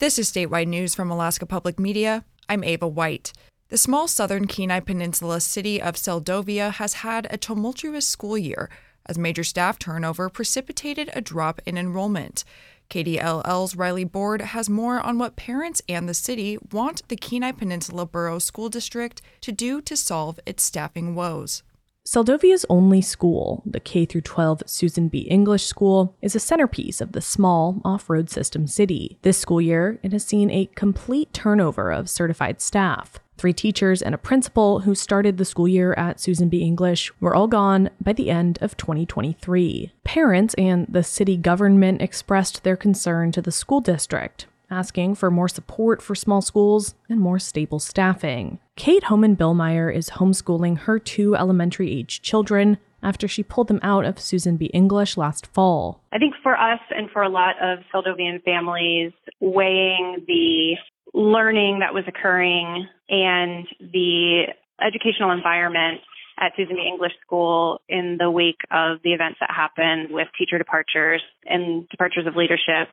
This is statewide news from Alaska Public Media. I'm Ava White. The small southern Kenai Peninsula city of Seldovia has had a tumultuous school year as major staff turnover precipitated a drop in enrollment. KDLL's Riley Board has more on what parents and the city want the Kenai Peninsula Borough School District to do to solve its staffing woes. Seldovia's only school, the K 12 Susan B. English School, is a centerpiece of the small off-road system city. This school year, it has seen a complete turnover of certified staff. Three teachers and a principal who started the school year at Susan B. English were all gone by the end of 2023. Parents and the city government expressed their concern to the school district, asking for more support for small schools and more stable staffing. Kate Homan Billmeyer is homeschooling her two elementary age children after she pulled them out of Susan B. English last fall. I think for us and for a lot of Seldovian families, weighing the learning that was occurring and the educational environment at Susan B. English School in the wake of the events that happened with teacher departures and departures of leadership.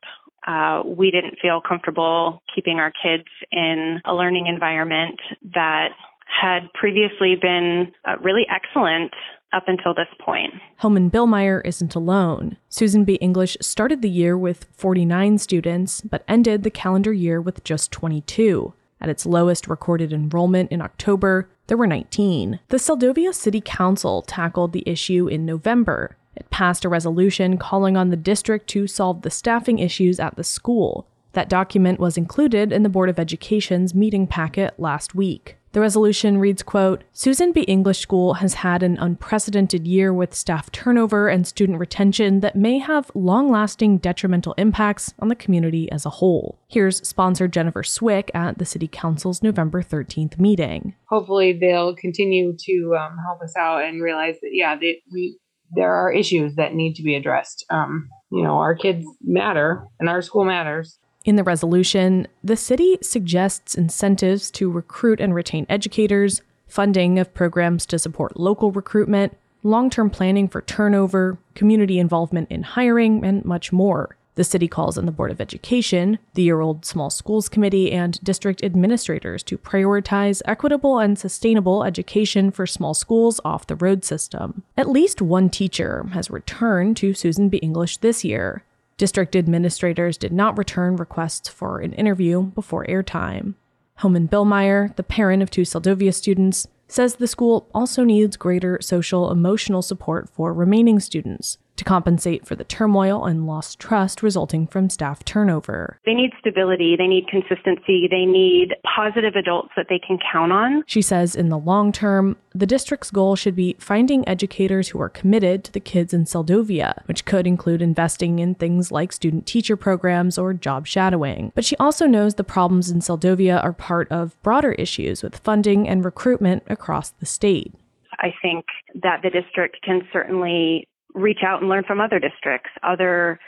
Uh, we didn't feel comfortable keeping our kids in a learning environment that had previously been uh, really excellent up until this point. Homan Billmeyer isn't alone. Susan B. English started the year with 49 students, but ended the calendar year with just 22. At its lowest recorded enrollment in October, there were 19. The Seldovia City Council tackled the issue in November. It passed a resolution calling on the district to solve the staffing issues at the school. That document was included in the Board of Education's meeting packet last week. The resolution reads, quote, Susan B. English School has had an unprecedented year with staff turnover and student retention that may have long-lasting detrimental impacts on the community as a whole. Here's sponsor Jennifer Swick at the City Council's November 13th meeting. Hopefully they'll continue to um, help us out and realize that, yeah, they, we there are issues that need to be addressed. Um, you know, our kids matter and our school matters. In the resolution, the city suggests incentives to recruit and retain educators, funding of programs to support local recruitment, long term planning for turnover, community involvement in hiring, and much more. The city calls on the Board of Education, the year old Small Schools Committee, and district administrators to prioritize equitable and sustainable education for small schools off the road system. At least one teacher has returned to Susan B. English this year. District administrators did not return requests for an interview before airtime. Homan Billmeyer, the parent of two Seldovia students, says the school also needs greater social emotional support for remaining students, to compensate for the turmoil and lost trust resulting from staff turnover. They need stability, they need consistency, they need positive adults that they can count on. She says in the long term, the district's goal should be finding educators who are committed to the kids in Seldovia, which could include investing in things like student teacher programs or job shadowing. But she also knows the problems in Seldovia are part of broader issues with funding and recruitment across the state. I think that the district can certainly reach out and learn from other districts, other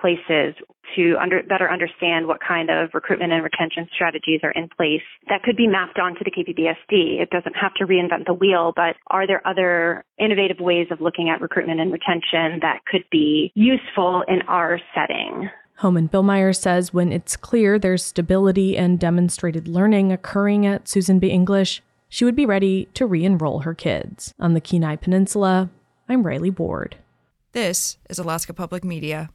places to under, better understand what kind of recruitment and retention strategies are in place that could be mapped onto the KPBSD. It doesn't have to reinvent the wheel, but are there other innovative ways of looking at recruitment and retention that could be useful in our setting? Homan Billmeyer says when it's clear there's stability and demonstrated learning occurring at Susan B. English, she would be ready to re enroll her kids. On the Kenai Peninsula, I'm Riley Board. This is Alaska Public Media.